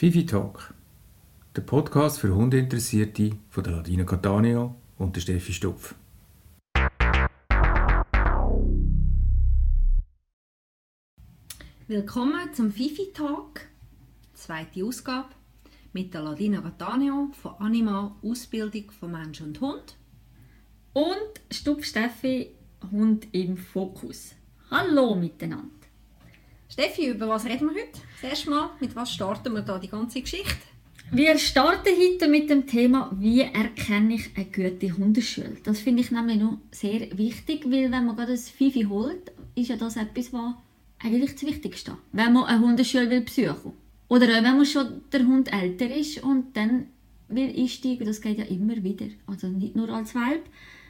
Fifi Talk, der Podcast für Hundeinteressierte von der Ladina Catania und der Steffi Stupf. Willkommen zum Fifi Talk, zweite Ausgabe mit der Ladina Catania von Anima Ausbildung von Mensch und Hund. Und Stupf Steffi, Hund im Fokus. Hallo miteinander. Steffi, über was reden wir heute? Das erste Mal, mit was starten wir da die ganze Geschichte? Wir starten heute mit dem Thema, wie erkenne ich eine gute Hundeschule. Das finde ich nämlich noch sehr wichtig, weil wenn man gerade ein Fifi holt, ist ja das etwas, was eigentlich das Wichtigste wenn man eine Hundeschule will besuchen Oder auch wenn man schon der Hund älter ist und dann will einsteigen, das geht ja immer wieder. Also nicht nur als Welp,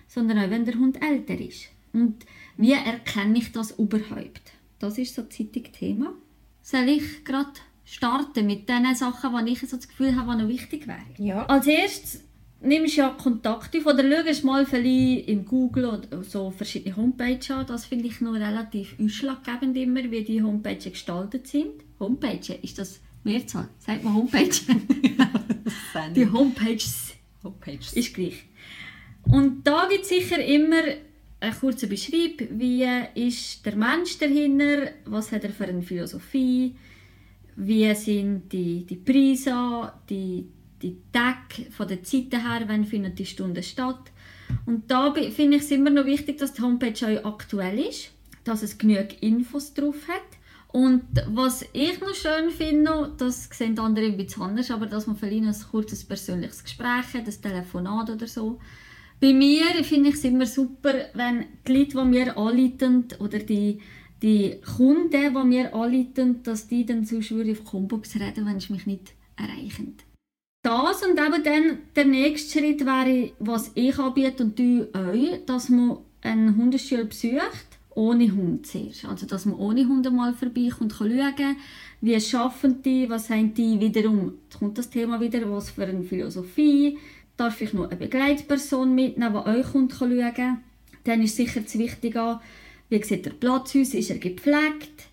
sondern auch wenn der Hund älter ist. Und wie erkenne ich das überhaupt? Das ist so zeitig Thema. Soll ich gerade starten mit den Sachen, die ich so das Gefühl habe, die noch wichtig wären? Ja. Als erstes nimmst du ja Kontakt auf oder schaust mal vielleicht in Google oder so verschiedene Homepages an. Das finde ich noch relativ ausschlaggebend immer, wie die Homepages gestaltet sind. Homepage, ist das Mehrzahl? Sagt man Homepage? die Homepages Homepages. ist gleich. Und da gibt es sicher immer einen kurzen Beschreib, wie ist der Mensch dahinter, was hat er für eine Philosophie, wie sind die, die Preise, die, die Tage von der Zeit her, wann findet die Stunde statt. Und da finde ich es immer noch wichtig, dass die Homepage auch aktuell ist, dass es genug Infos drauf hat. Und was ich noch schön finde, das sehen andere ein bisschen anders, aber dass man vielleicht ein kurzes persönliches Gespräch hat, ein Telefonat oder so. Bei mir finde ich es immer super, wenn die Leute, die mir anleiten, oder die, die Kunden, die mir anleiten, dass die dann so schwöre auf Combox reden, wenn sie mich nicht erreichen. Das und eben dann der nächste Schritt wäre, was ich anbiete und du euch, dass man eine Hundeschule besucht, ohne Hund zuerst. Also, dass man ohne Hund mal vorbeikommt und kann schauen, wie schaffen die, was haben die wiederum, jetzt kommt das Thema wieder, was für eine Philosophie, darf ich noch eine Begleitperson mitnehmen, die euch kommt, kann schauen? Dann ist sicher das Wichtige, wie sieht der Platz aus, ist er gepflegt,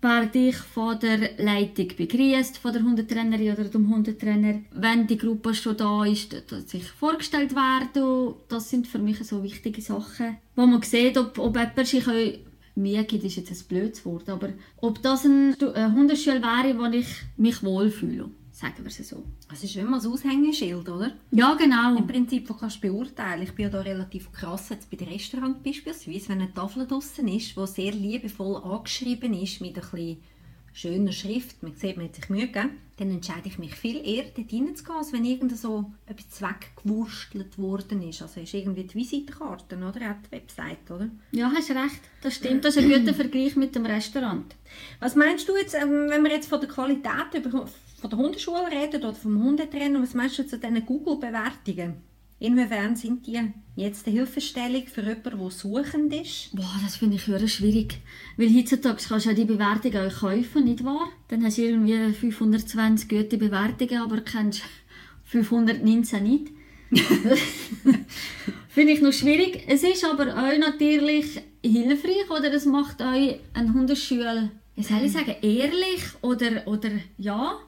werde ich von der Leitung begrüßt, von der Hundetrainerin oder dem Hundetrainer. Wenn die Gruppe schon da ist, dass ich vorgestellt werde, das sind für mich so wichtige Sachen, wo man sieht, ob, ob jemand sich gibt, ist jetzt ein blödes Wort, aber ob das eine Stu- eine Hundeschule wäre, wo ich mich wohlfühle, sagen wir es so. Es ist immer ein Aushängeschild, oder? Ja, genau. Im Prinzip, wo kannst du beurteilen. Ich bin ja da relativ krass jetzt bei den Restaurants beispielsweise, wenn eine Tafel draussen ist, die sehr liebevoll angeschrieben ist mit ein bisschen schöner Schrift, man sieht, man hat sich Mühe gegeben, dann entscheide ich mich viel eher, dort reinzugehen, als wenn irgend so etwas weggewurstelt worden ist. Also ist irgendwie die Visitenkarte oder auch die Website, oder? Ja, hast recht. Das stimmt. Das ist ein guter Vergleich mit dem Restaurant. Was meinst du jetzt, ähm, wenn wir jetzt von der Qualität über, von der Hundeschule reden oder vom Hundetrainer, was meinst du zu diesen Google-Bewertungen? Inwiefern sind die jetzt eine Hilfestellung für jemanden, der suchend ist? Boah, das finde ich höher schwierig. Weil heutzutage kannst du ja die Bewertung auch kaufen, nicht wahr? Dann hast du irgendwie 520 gute Bewertungen, aber kennst 519 nicht. finde ich noch schwierig. Es ist aber auch natürlich hilfreich oder es macht euch eine Hundeschule, wie soll ich sagen, ehrlich oder, oder ja.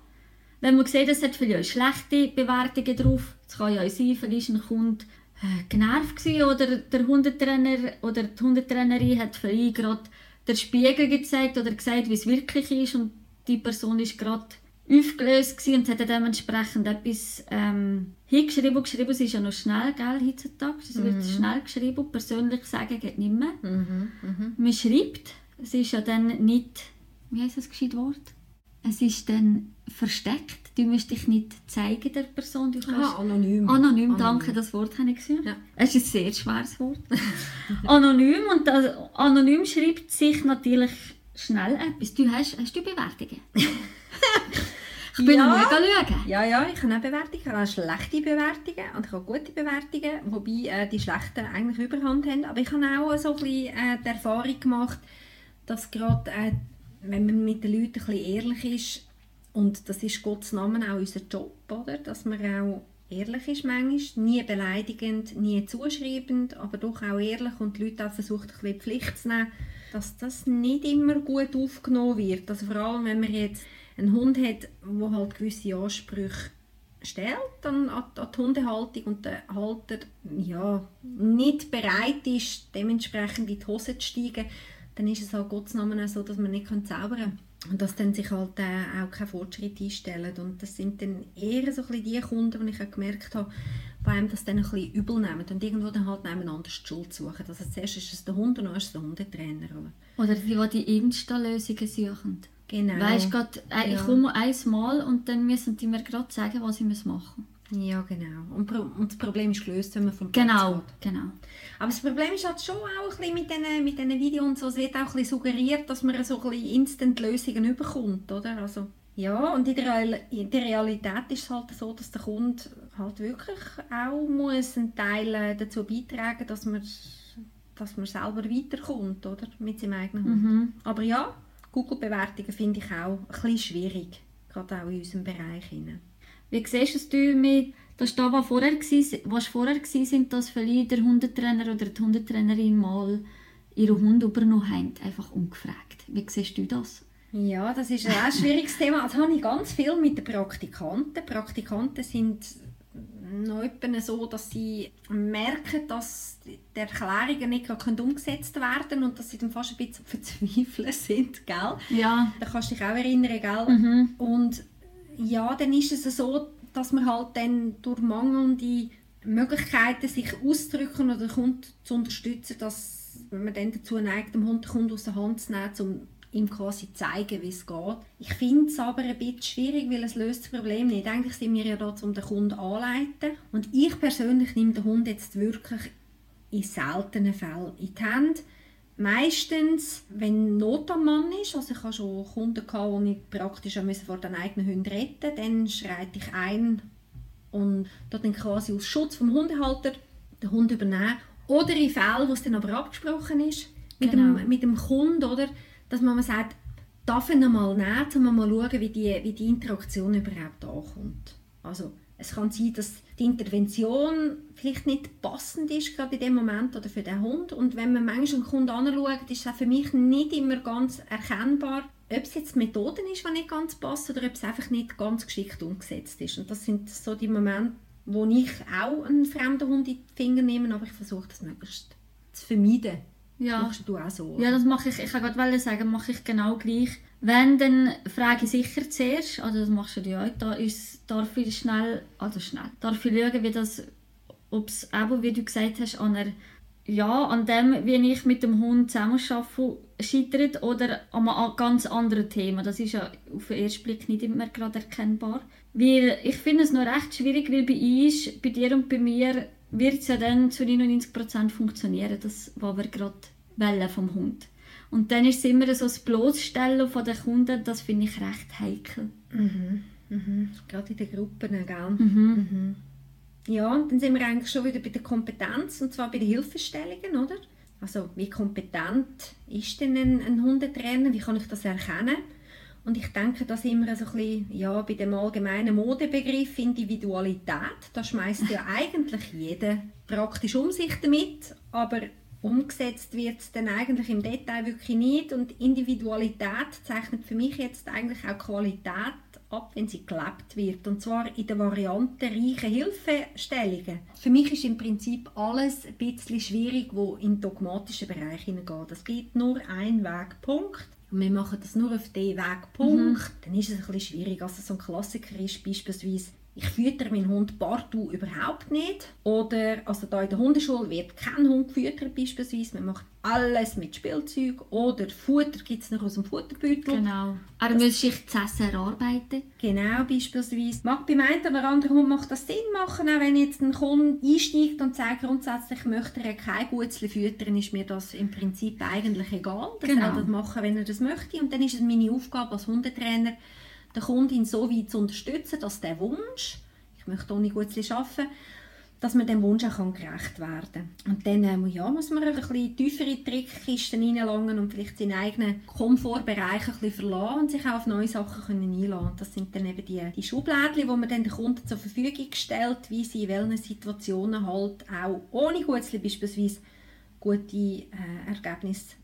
Wenn man sieht, es hat vielleicht schlechte Bewertungen drauf, es kann ja sein, vielleicht ein Kunde äh, genervt oder der Hundetrainer oder die Hundetrainerin hat vielleicht gerade den Spiegel gezeigt oder gesagt, wie es wirklich ist und die Person ist gerade aufgelöst und hat dann dementsprechend etwas ähm, hingeschrieben geschrieben. Es ist ja noch schnell, gell, heutzutage. Es wird schnell geschrieben persönlich sagen geht nicht mehr. Man schreibt, es ist ja dann nicht, wie heißt das gescheit Wort? Es ist dann versteckt. Du musst dich nicht zeigen der Person. Du kannst Aha, anonym. Anonym, danke, das Wort habe ich gesehen. Ja. Es ist ein sehr schweres Wort. anonym und das, anonym schreibt sich natürlich schnell etwas. Du hast, hast du Bewertungen? ich bin Ja. schauen. Ja, ja, ich habe auch Bewertungen. Ich habe auch schlechte Bewertungen und ich habe gute Bewertungen, wobei äh, die schlechten eigentlich Überhand haben. Aber ich habe auch so ein bisschen äh, die Erfahrung gemacht, dass gerade, äh, wenn man mit den Leuten ein bisschen ehrlich ist, und das ist Gottes Namen auch unser Job, oder? dass man auch ehrlich ist manchmal, nie beleidigend, nie zuschreibend, aber doch auch ehrlich und die Leute auch versucht, ein bisschen Pflicht zu nehmen, dass das nicht immer gut aufgenommen wird. Also vor allem, wenn man jetzt einen Hund hat, der halt gewisse Ansprüche stellt an, an die Hundehaltung und der Halter ja, nicht bereit ist, dementsprechend in die Hose zu steigen, dann ist es halt Gottes Namen auch so, dass man nicht zaubern kann. Und dass dann sich halt äh, auch kein Fortschritt einstellen. Und das sind dann eher so ein die Kunden, die ich auch gemerkt habe, bei einem das dann ein bisschen übel nehmen und irgendwo dann halt nebeneinander die Schuld suchen. Also zuerst ist es der Hund und dann ist es der Hundetrainer. Oder die, die die Insta-Lösungen suchen. Genau. Weißt grad, äh, ich Ja. komme einmal und dann müssen die mir gerade sagen, was ich muss machen Ja, genau. Und, und das Problem ist gelöst, wenn man vom. Platz Genau, geht. genau. Aber das Problem ist halt schon auch ein bisschen mit diesen, mit Videos und so, es wird auch ein bisschen suggeriert, dass man so ein bisschen Instant-Lösungen überkommt, oder? Also, ja, und in der, Real- in der Realität ist es halt so, dass der Kunde halt wirklich auch muss einen Teil äh, dazu beitragen dass man, dass man selber weiterkommt, oder? Mit seinem eigenen Hund. Mhm. Aber ja, Google-Bewertungen finde ich auch ein bisschen schwierig, gerade auch in unserem Bereich. hinein. Wie siehst du es mit, dass da, was vorher war, was vorher war, sind, dass vielleicht der Hundetrainer oder die Hundetrainerin mal ihren Hund übernommen haben, einfach ungefragt. Wie siehst du das? Ja, das ist ein schwieriges Thema. Das habe ich ganz viel mit den Praktikanten. Praktikanten sind noch etwa so, dass sie merken, dass die Erklärungen nicht gerade umgesetzt werden können und dass sie dann fast ein bisschen verzweifeln sind, gell? Ja. Da kannst du dich auch erinnern, gell? Mhm. Und ja, dann ist es so, dass man halt dann durch mangelnde Möglichkeiten sich ausdrücken oder den Kunden zu unterstützen, dass man dann dazu neigt, dem Hund den Kunden aus der Hand zu nehmen, um ihm quasi zu zeigen, wie es geht. Ich finde es aber ein bisschen schwierig, weil es löst das Problem nicht. Eigentlich sind wir ja da, um den Kunden anzuleiten. Und ich persönlich nehme den Hund jetzt wirklich in seltenen Fällen in die Hand. Meistens, wenn Not am Mann ist, also ich hatte schon Kunden, gehabt, die ich praktisch vor den eigenen Hunden retten dann schreite ich ein und dann quasi aus Schutz vom Hundehalter den Hund übernehmen. Oder in Fällen, wo es dann aber abgesprochen ist mit, Genau. dem, mit dem Kunden, oder? dass man sagt, darf ich ihn mal nehmen, um mal schauen, wie die, wie die Interaktion überhaupt ankommt. Also es kann sein, dass die Intervention vielleicht nicht passend ist, gerade in dem Moment oder für den Hund. Und wenn man manchmal einen Kunden anschaut, ist es auch für mich nicht immer ganz erkennbar, ob es jetzt die Methode ist, die nicht ganz passt, oder ob es einfach nicht ganz geschickt umgesetzt ist. Und das sind so die Momente, wo ich auch einen fremden Hund in die Finger nehme, aber ich versuche das möglichst zu vermeiden. Ja. Machst du auch so? oder? Ja, das mache ich. Ich kann gerade sagen, mache ich genau gleich. Wenn, dann frage ich sicher zuerst, also das machst du ja auch, da ist, darf ich schnell, also schnell, darf ich schauen, wie das, ob es eben, wie du gesagt hast, an einer, ja, an dem, wie ich mit dem Hund zusammenarbeite, scheitert oder an einem ganz anderen Thema. Das ist ja auf den ersten Blick nicht immer gerade erkennbar. Weil ich finde es noch recht schwierig, weil bei uns, bei dir und bei mir, wird es ja dann zu 99% funktionieren, das, was wir gerade wollen vom Hund. Und dann ist es immer so das Bloßstellen von den Kunden, das finde ich recht heikel. Mhm. Mhm. Gerade in den Gruppen, gell? Mhm. Mhm. Ja, und dann sind wir eigentlich schon wieder bei der Kompetenz, und zwar bei den Hilfestellungen, oder? Also, wie kompetent ist denn ein, ein Hundetrainer? Wie kann ich das erkennen? Und ich denke, das immer so ein bisschen, ja, bei dem allgemeinen Modebegriff Individualität, da schmeißt ja eigentlich jeder praktisch um sich damit, aber umgesetzt wird es dann eigentlich im Detail wirklich nicht und Individualität zeichnet für mich jetzt eigentlich auch Qualität ab, wenn sie gelebt wird und zwar in der Variante reiche Hilfestellungen. Für mich ist im Prinzip alles ein bisschen schwierig, wo in den dogmatischen Bereich hineingeht. Es gibt nur einen Wegpunkt und wir machen das nur auf diesen Wegpunkt, dann ist es ein bisschen schwierig. Also so ein Klassiker ist beispielsweise ich füttere meinen Hund partout überhaupt nicht. Oder, also da in der Hundeschule wird kein Hund gefüttert beispielsweise. Man macht alles mit Spielzeug. Oder Futter gibt es noch aus dem Futterbeutel. Genau. Er muss sich zu essen erarbeiten. Genau, beispielsweise. Mag beim einen oder anderen Hund macht das Sinn machen, auch wenn jetzt ein Kunde einsteigt und sagt, grundsätzlich möchte er kein Gutzli füttern, ist mir das im Prinzip eigentlich egal. Er Genau. soll das machen, wenn er das möchte. Und dann ist es meine Aufgabe als Hundetrainer, den Kunden so weit zu unterstützen, dass der Wunsch, ich möchte ohne Gutzli arbeiten, dass man dem Wunsch auch gerecht werden kann. Und dann ähm, ja, muss man ein bisschen tiefer in die Trickkisten reinlangen und vielleicht seinen eigenen Komfortbereich ein bisschen verlassen und sich auch auf neue Sachen können einlassen können. Das sind dann eben die, die Schublädchen, die man dann den Kunden zur Verfügung stellt, wie sie in welchen Situationen halt auch ohne Gutzli beispielsweise gute äh, Ergebnisse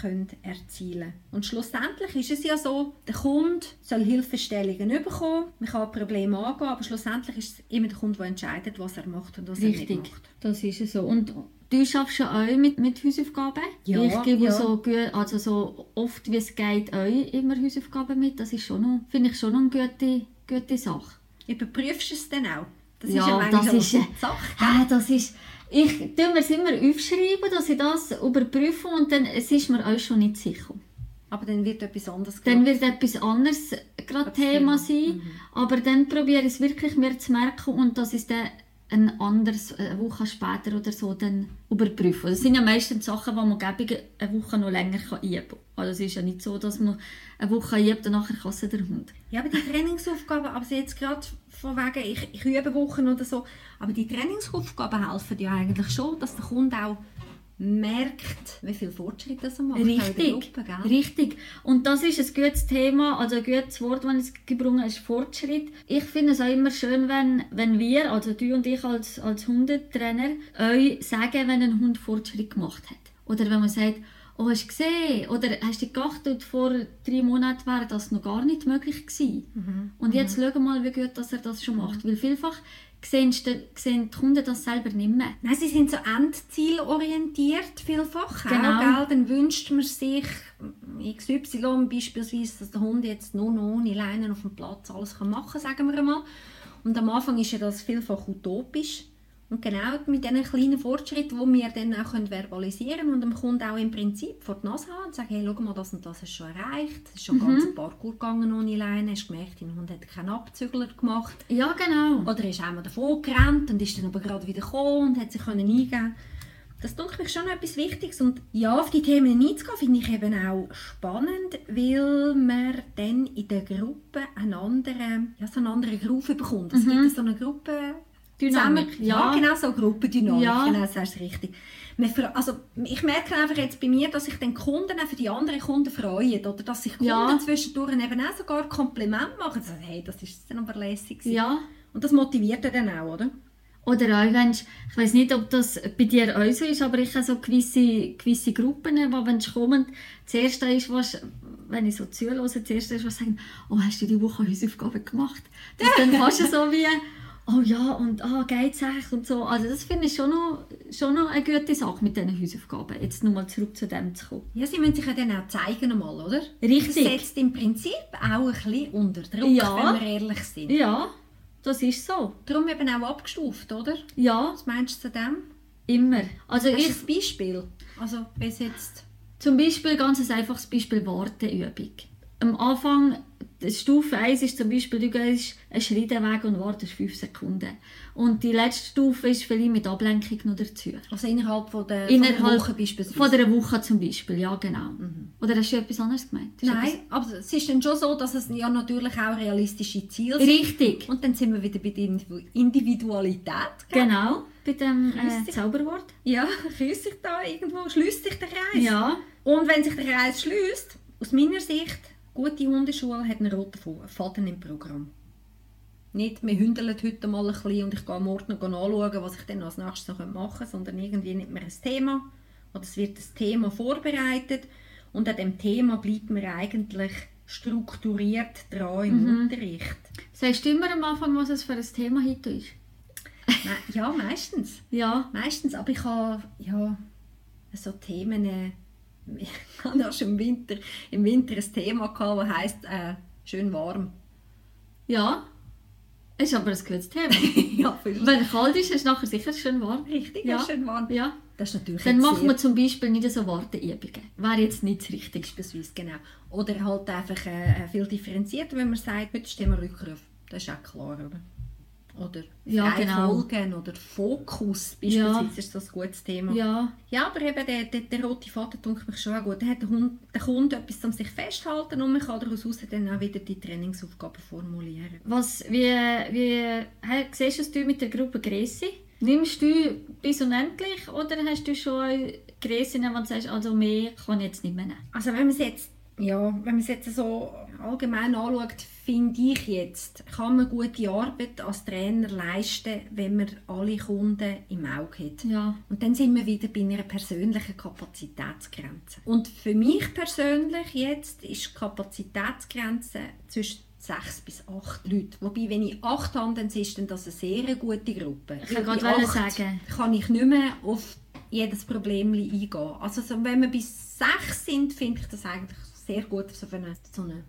können erzielen Und schlussendlich ist es ja so, der Kunde soll Hilfestellungen bekommen, man kann Probleme angehen, aber schlussendlich ist es immer der Kunde, der entscheidet, was er macht und was er Richtig, nicht macht. das ist es so. Und du schaffst ja auch mit, mit Hausaufgaben? Ja, ich gebe ja. so, gü- also so oft wie es geht euch immer Hausaufgaben mit. Das ist schon finde ich schon noch eine gute, gute Sache. Überprüfst du es dann auch? Das Ja, ist ja manchmal das auch ist, so äh, Sache. Ah, das ist, ich tue mir es immer aufschreiben, dass ich das überprüfe und dann es ist mir auch schon nicht sicher. Aber dann wird etwas anderes Dann wird etwas anderes gerade Thema sein, aber dann probiere ich es wirklich mir zu merken und dass ich es dann ein anderes, eine Woche später oder so dann überprüfe. Das sind ja meistens Sachen, die man gäbig eine Woche noch länger üben kann. Also es ist ja nicht so, dass man eine Woche übt und nachher kann der Hund. Ja, aber die Trainingsaufgaben, aber jetzt gerade von wegen, ich, ich übe Wochen oder so, aber die Trainingsaufgaben helfen ja eigentlich schon, dass der Kunde auch merkt, wie viel Fortschritt das macht. Richtig, Gruppe, richtig. Und das ist ein gutes Thema, also ein gutes Wort, das es gebrungen ist, Fortschritt. Ich finde es auch immer schön, wenn, wenn wir, also du und ich als, als Hundetrainer, euch sagen, wenn ein Hund Fortschritt gemacht hat. Oder wenn man sagt, oh, hast du gesehen? Oder hast du geachtet, vor drei Monaten wäre das noch gar nicht möglich gewesen. Und jetzt schau mal, wie gut dass er das schon macht. Weil vielfach sehen die, Kunden das selber nicht mehr. Nein, sie sind so endzielorientiert vielfach. Genau. Auch? Dann wünscht man sich XY beispielsweise, dass der Hund jetzt nur noch ohne Leinen auf dem Platz alles kann machen kann, sagen wir einmal. Und am Anfang ist ja das vielfach utopisch. Und genau mit diesen kleinen Fortschritten, die wir dann auch können verbalisieren können und dem Kunden auch im Prinzip vor die Nase haben und sagen, hey, schau mal, das und das hast du schon erreicht. Es ist schon ganz ein Parcours gegangen ohne Leine. Hast gemerkt, dein Hund hat keinen Abzügler gemacht. Ja, genau. Oder ist einmal davon gerannt und ist dann aber gerade wieder gekommen und hat sich können eingeben Das tut mich schon etwas Wichtiges. Und ja, auf die Themen einzugehen, finde ich eben auch spannend, weil man dann in der Gruppe einen anderen, ja, so einen anderen Groove bekommt. Es gibt so eine Gruppe... Dynamik, zusammen- ja. ja. genau, so Gruppendynamik, Ja. genau, das ist richtig. Also, ich merke einfach jetzt bei mir, dass sich den Kunden auch für die anderen Kunden freuen oder dass sich Kunden Ja. zwischendurch eben auch sogar Kompliment machen. So, hey, das ist dann aber lässig. Ja. Und das motiviert dann auch, oder? Oder auch, wenn du- ich weiß nicht, ob das bei dir auch so ist, aber ich habe so gewisse, gewisse Gruppen, wo wenn sie kommen, das erste ist, was, wenn ich so zuhöre, das erste ist, was sagen, oh, hast du die Woche Hausaufgaben gemacht? Das ist dann fast so wie, oh ja, und ah, geht's echt und so. Also das finde ich schon noch, schon noch eine gute Sache mit diesen Hausaufgaben. Jetzt nochmal zurück zu dem zu kommen. Ja, sie müssen sich ja dann auch zeigen einmal, oder? Richtig. Das setzt im Prinzip auch ein bisschen unter Druck, Ja. wenn wir ehrlich sind. Ja, das ist so. Darum eben auch abgestuft, oder? Ja, Was meinst du zu dem? immer. Also Hast ich, ein Beispiel? Also, bis jetzt... Zum Beispiel ganz ein einfaches Beispiel Warteübung. Am Anfang, Stufe 1 ist zum Beispiel, du gehst einen Schritt weg und wartest 5 Sekunden. Und die letzte Stufe ist vielleicht mit Ablenkung noch dazu. Also innerhalb von der, Innerhalb von der Woche beispielsweise? Von einer Woche zum Beispiel, ja genau. Oder hast du etwas anderes gemeint? Hast Nein, aber es ist dann schon so, dass es ja natürlich auch realistische Ziele etwas- sind. Richtig, Und dann sind wir wieder bei der Individu- Individualität. genau. Bei dem äh. Zauberwort. Ja, schließt sich da irgendwo, schließt sich der Kreis. Ja, Und wenn sich der Kreis schließt, aus meiner Sicht, gute Hundeschule hat einen roten Fa- Faden im Programm. Nicht, wir hündeln heute mal ein bisschen und ich gehe morgen noch anschauen, was ich dann als nächstes noch machen könnte, sondern irgendwie nimmt man ein Thema oder es wird das Thema vorbereitet und an dem Thema bleibt man eigentlich strukturiert dran im Unterricht. sagst du immer am Anfang, was es für ein Thema heute ist? Ja, meistens. Ja, Meistens, aber ich habe ja, so Themen. Ich hatte auch schon im Winter, im Winter ein Thema, gehabt, das heisst äh, schön warm. ja. Ist aber ein gutes Thema. ja, Wenn es kalt ist, ist es nachher sicher schön warm. richtig, Ja. schön warm. Ja. Das ist natürlich Dann machen wir zum Beispiel nicht so Warteübungen. Wäre jetzt nicht das Richtige. beispielsweise, genau. Oder halt einfach äh, viel differenzierter, wenn man sagt, heute ist Thema Rückruf. Das ist auch klar, oder? Oder Ja, genau. folgen oder Fokus beispielsweise Ja. ist das ein gutes Thema. Ja, Ja, aber eben der, der, der rote Faden tut mich schon auch gut. Da hat der, Hund, der Kunde etwas, um sich festzuhalten und man kann daraus dann auch wieder die Trainingsaufgaben formulieren. was, wie, wie hey, siehst du es mit der Gruppe Größe? Nimmst du bis unendlich oder hast du schon Größen, wo du sagst, also mehr kann ich jetzt nicht mehr nehmen? Also wenn man es jetzt Ja, wenn man jetzt so allgemein anschaut, finde ich jetzt, kann man gute Arbeit als Trainer leisten, wenn man alle Kunden im Auge hat. Ja. Und dann sind wir wieder bei einer persönlichen Kapazitätsgrenze. Und für mich persönlich jetzt ist die Kapazitätsgrenze zwischen sechs bis acht Leute. Wobei, wenn ich acht habe, dann ist dann das eine sehr gute Gruppe. Ich kann gerade sagen. kann ich nicht mehr auf jedes Problem eingehen. Also so, wenn wir bis sechs sind, finde ich das eigentlich sehr gut, so für eine, so eine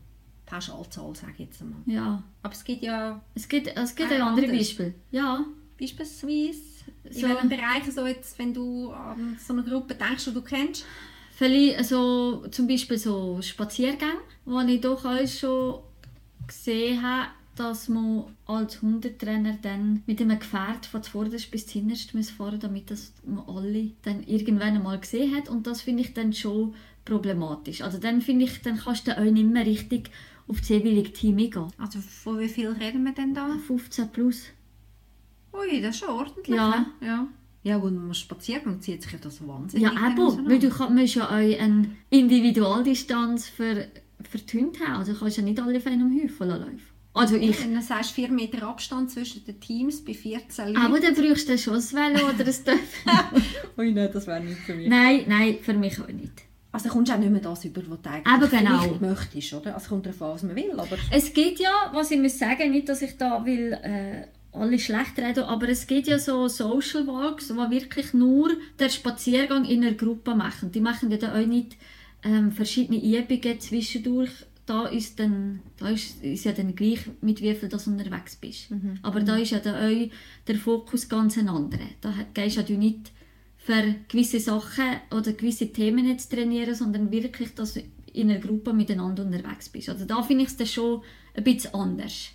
Pauschalzahl, sage ich jetzt einmal. Ja. Aber es gibt ja Es gibt, es gibt ein anderes. Beispiel. Ja. beispielsweise in So. welchen Bereichen so jetzt, wenn du an so eine Gruppe denkst, die du kennst, Vielleicht also, zum Beispiel so Spaziergänge, wo ich durchaus schon gesehen habe, dass man als Hundetrainer dann mit einem Gefährt von zuvorderst bis zuhinterst muss fahren damit das man alle dann irgendwann einmal gesehen hat. Und das finde ich dann schon problematisch. Also dann finde ich, dann kannst du auch nicht mehr richtig auf das jeweilige Team eingehen. also von wie viel reden wir denn da? 15 plus. Ui, das ist schon ordentlich. Ja. ne? ja. Ja gut, man Spaziergang zieht sich das wahnsinnig Ja, eben, auseinander. weil du kann- musst ja auch eine Individualdistanz für, für die Hunde haben. Also du kannst ja nicht alle auf einem Haufen laufen. Also ich. Wenn du sagst, 4 Meter Abstand zwischen den Teams bei 14 Leuten. Aber dann brauchst du schon ein Velo oder ein Töpfchen. Ui, nein, das wäre nicht für mich. nein, nein, für mich auch nicht. Also kommst du auch nicht mehr das über, was du eigentlich genau. möchtest, oder? Also kommt darauf an, was man will, aber... Es gibt ja, was ich muss sagen, nicht, dass ich da will, äh, alle schlecht reden, aber es gibt ja so Social Walks, wo wirklich nur den Spaziergang in einer Gruppe machen. Die machen ja da auch nicht ähm, verschiedene Übungen zwischendurch. Da ist, dann, da ist, ist ja dann gleich, mit wie viel du unterwegs bist. Aber da ist ja dann auch der Fokus ganz ein anderer. Da gehst ja du nicht für gewisse Sachen oder gewisse Themen jetzt trainieren, sondern wirklich, dass du in einer Gruppe miteinander unterwegs bist. Also da finde ich es dann schon ein bisschen anders.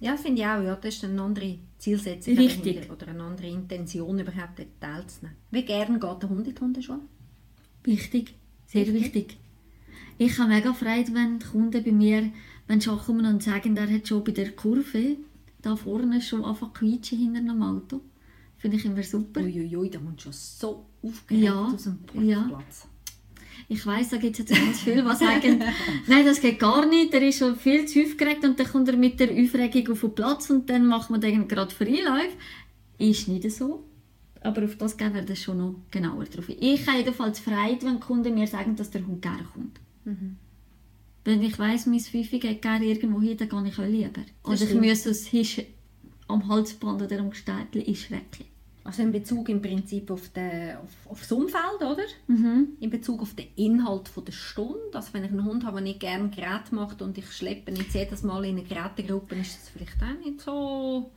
Ja, finde ich auch, ja. Das ist eine andere Zielsetzung Richtig. oder eine andere Intention, überhaupt teilzunehmen. Wie gern geht der Hund in die Hundeschule? Wichtig, sehr wichtig. Ich habe mega Freude, wenn die Kunden bei mir wenn sie kommen und sagen, der hat schon bei der Kurve da vorne schon zu quietschen hinter einem Auto. Finde ich immer super. Uiuiui, da kommt schon so aufgeregt Ja, aus dem ja. Parkplatz. Ich weiss, da gibt es jetzt ganz viele, die sagen, nein, das geht gar nicht, der ist schon viel zu aufgeregt und dann kommt er mit der Aufregung auf den Platz und dann macht man den gerade Freilauf. Ist nicht so. Aber auf das gehen wir dann schon noch genauer drauf. ein. Ich habe jedenfalls Freude, wenn Kunden mir sagen, dass der Hund gerne kommt. Wenn ich weiss, mein Fifi geht gerne irgendwo hin, dann gehe ich auch lieber. Oder ich muss es Hisch am Halsband oder am Gestaltli einschrecken. Also in Bezug im Prinzip auf, den, auf, auf das Umfeld, oder? Mhm. In Bezug auf den Inhalt von der Stunde. Also wenn ich einen Hund habe, der nicht gerne Gerät macht und ich schleppe ihn jetzt jedes Mal in eine Gerätegruppe, ist das vielleicht auch nicht so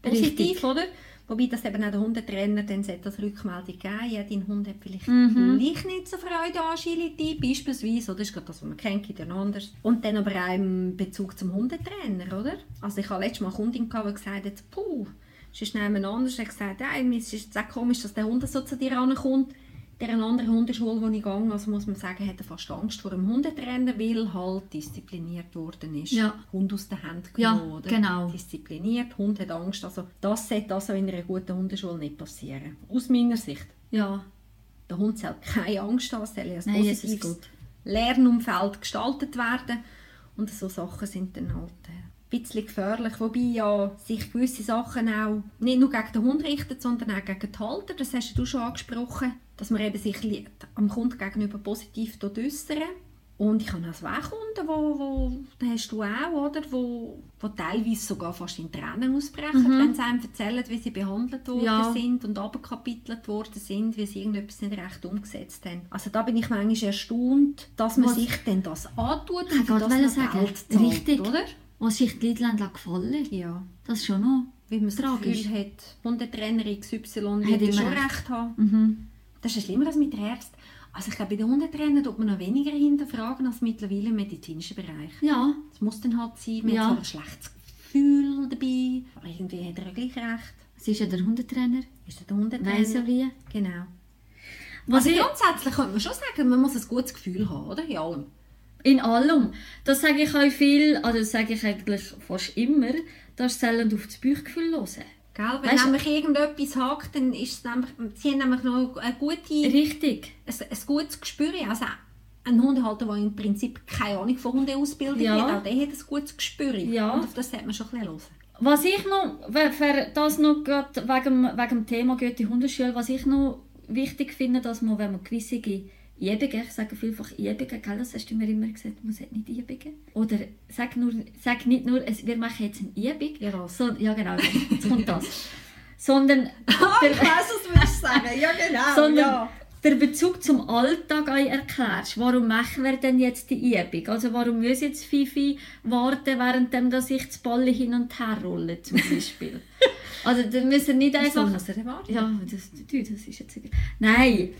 positiv, Richtig. oder? Wobei das eben auch der Hundetrainer dann sollte das Rückmeldung geben. Ja, dein Hund hat vielleicht Mhm. gleich nicht so Freude an Agility, beispielsweise. Oder? Das ist gerade das, was man kennt, gibt anders. Und dann aber auch im Bezug zum Hundetrainer, oder? Also ich habe letztes Mal eine Kundin, gehabt, die gesagt hat, puh, es ist jemand anders. Er hat gesagt, ja, mir ist auch komisch, dass der Hund so zu dir rankommt. In dieser anderen Hundeschule, wo ich gehe, also muss man sagen, hat er fast Angst vor dem Hundetrainer, weil halt diszipliniert worden ist. Ja. Hund aus der Hand Ja, genommen, oder? genau. Diszipliniert, Hund hat Angst. Also das sollte also in einer guten Hundeschule nicht passieren. Aus meiner Sicht. Ja, Der Hund soll keine Angst haben, es soll ja ein Nein, es positives. Lernumfeld gestaltet werden. Und so Sachen sind dann halt äh, bisschen gefährlich. Wobei ja sich gewisse Sachen auch nicht nur gegen den Hund richten, sondern auch gegen die Halter. Das hast du schon angesprochen, dass man eben sich am Kunden gegenüber positiv äußern. Und ich habe auch zwei Kunden, wo, wo, das hast du auch, oder? Wo, wo teilweise sogar fast in Tränen ausbrechen, wenn sie einem erzählen, wie sie behandelt worden Mhm. Ja. sind und abgekapitelt worden sind, wie sie irgendetwas nicht recht umgesetzt haben. Also da bin ich manchmal erstaunt, dass man Was- sich denn das antut Ich und wollte das sagen, Geld zahlt, richtig. oder? Was sich die Leute gefallen Ja. Das ist schon noch. Wie man das Tragisch. Gefühl hat, Hundetrainer XY Hat wird ja immer schon recht. recht haben. Mhm. Das ist ja schlimmer als mit Ärzten. Also ich glaube, bei den Hundetrainern tut man noch weniger hinterfragen als mittlerweile im medizinischen Bereich. Ja, Es muss dann halt sein, man Ja. hat ein schlechtes Gefühl dabei, aber irgendwie hat er ja gleich recht. es ist ja der Hundetrainer. Ist er der Hundetrainer? Weiss ja wie. Genau. Was Also ich, grundsätzlich könnte man schon sagen, man muss ein gutes Gefühl haben, oder? In allem. In allem. Das sage ich euch viel, also das sage ich eigentlich fast immer, dass sollen auf das Bauchgefühl hören. Gell? Wenn Weißt nämlich irgendetwas hakt, dann ist es nämlich, sie haben nämlich noch eine gute, ein, Richtig. ein gutes Gespür. Also ein Hundehalter, der im Prinzip keine Ahnung von Hundeausbildung Ja. hat, auch der hat ein gutes Gespür. Ja. Und auf das sollte man schon ein bisschen hören. Was ich noch, für- das noch wegen, wegen dem Thema Goethe Hundeschule, was ich noch wichtig finde, dass man, wenn man gewisse Übungen, ich sage vielfach Übungen, gell, das hast du mir immer gesagt, man sagt nicht Übungen. Oder sag, nur, sag nicht nur, es, wir machen jetzt eine Übung. Ja? So, ja genau, jetzt kommt das. Sondern ich weiss, was du sagen. Ja, genau. sondern der Bezug zum Alltag euch erklärst. Warum machen wir denn jetzt die Übung? Also warum muss jetzt Fifi warten, während dass ich das Ball hin und her rolle, zum Beispiel? also da müssen wir nicht einfach... warten? Ja, das, du, das ist jetzt... Nein,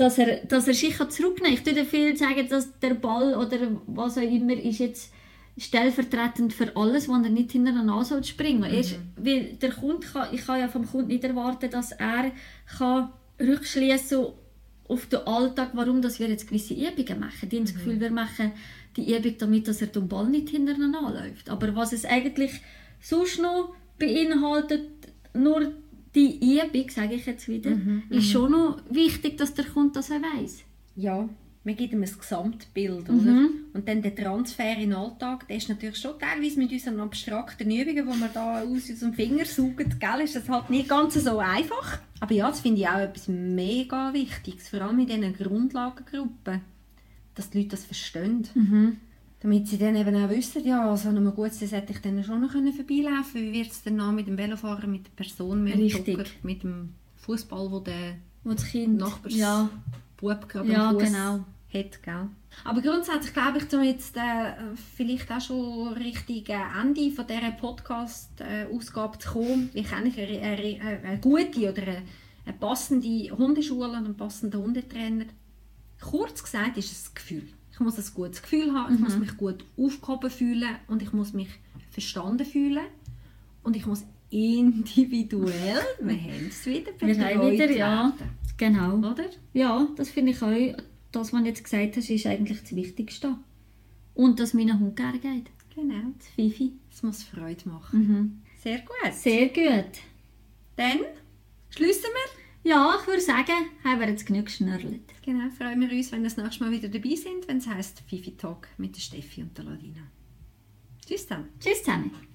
dass er, dass er sich kann zurücknehmen kann. Ich würde viel sagen, dass der Ball oder was auch immer ist jetzt stellvertretend für alles, was er nicht hinter der Nase springen soll. Erst, weil der Kunde kann, ich kann ja vom Kunden nicht erwarten, dass er kann rückschließen auf den Alltag, warum dass wir jetzt gewisse Übungen machen. Die haben das Gefühl, wir machen die Übung, damit dass er den Ball nicht hinter den anläuft. Aber was es eigentlich sonst noch beinhaltet, nur die Übung, sage ich jetzt wieder, ist schon noch wichtig, dass der Kunde das auch weiss. Ja, man gibt ihm ein Gesamtbild, Mhm. oder? Und dann der Transfer in den Alltag, der ist natürlich schon teilweise mit unseren abstrakten Übungen, die wir da aus unserem Finger saugen, gell, ist das halt nicht ganz so einfach. Aber ja, das finde ich auch etwas mega Wichtiges, vor allem in diesen Grundlagengruppen, dass die Leute das verstehen. Mhm. Damit sie dann eben auch wissen, ja, an einem guten hätte ich dann schon noch können vorbeilaufen können. Wie wird es dann mit dem Velofahrer, mit der Person, mit dem Richtig. Jogger, mit dem Fußball, wo der Wo das Kind... Nachbars Ja, Bub Ja, genau. hat. Gell? Aber grundsätzlich glaube ich, um jetzt äh, vielleicht auch schon Richtung äh, Ende von dieser Podcast-Ausgabe zu kommen, wie kann ich eine, eine, eine gute oder eine, eine passende Hundeschule und einen passenden Hundetrainer? Kurz gesagt ist es ein Gefühl. Ich muss ein gutes Gefühl haben, ich muss mich gut aufgehoben fühlen und ich muss mich verstanden fühlen und ich muss individuell, wir haben es wieder, betreut wieder, ja. Genau. Oder? Ja, das finde ich auch, das, was du jetzt gesagt hast, ist eigentlich das Wichtigste. Und dass meinem Hund gerne geht. Genau. Das Fifi. Es muss Freude machen. Mhm. Sehr gut. Sehr gut. Dann schließen wir. Ja, ich würde sagen, haben wir jetzt genug geschnörlt. Genau, freuen wir uns, wenn ihr das nächste Mal wieder dabei sind, wenn es heisst Fifi Talk mit der Steffi und der Ladina. Tschüss dann. Tschüss zusammen.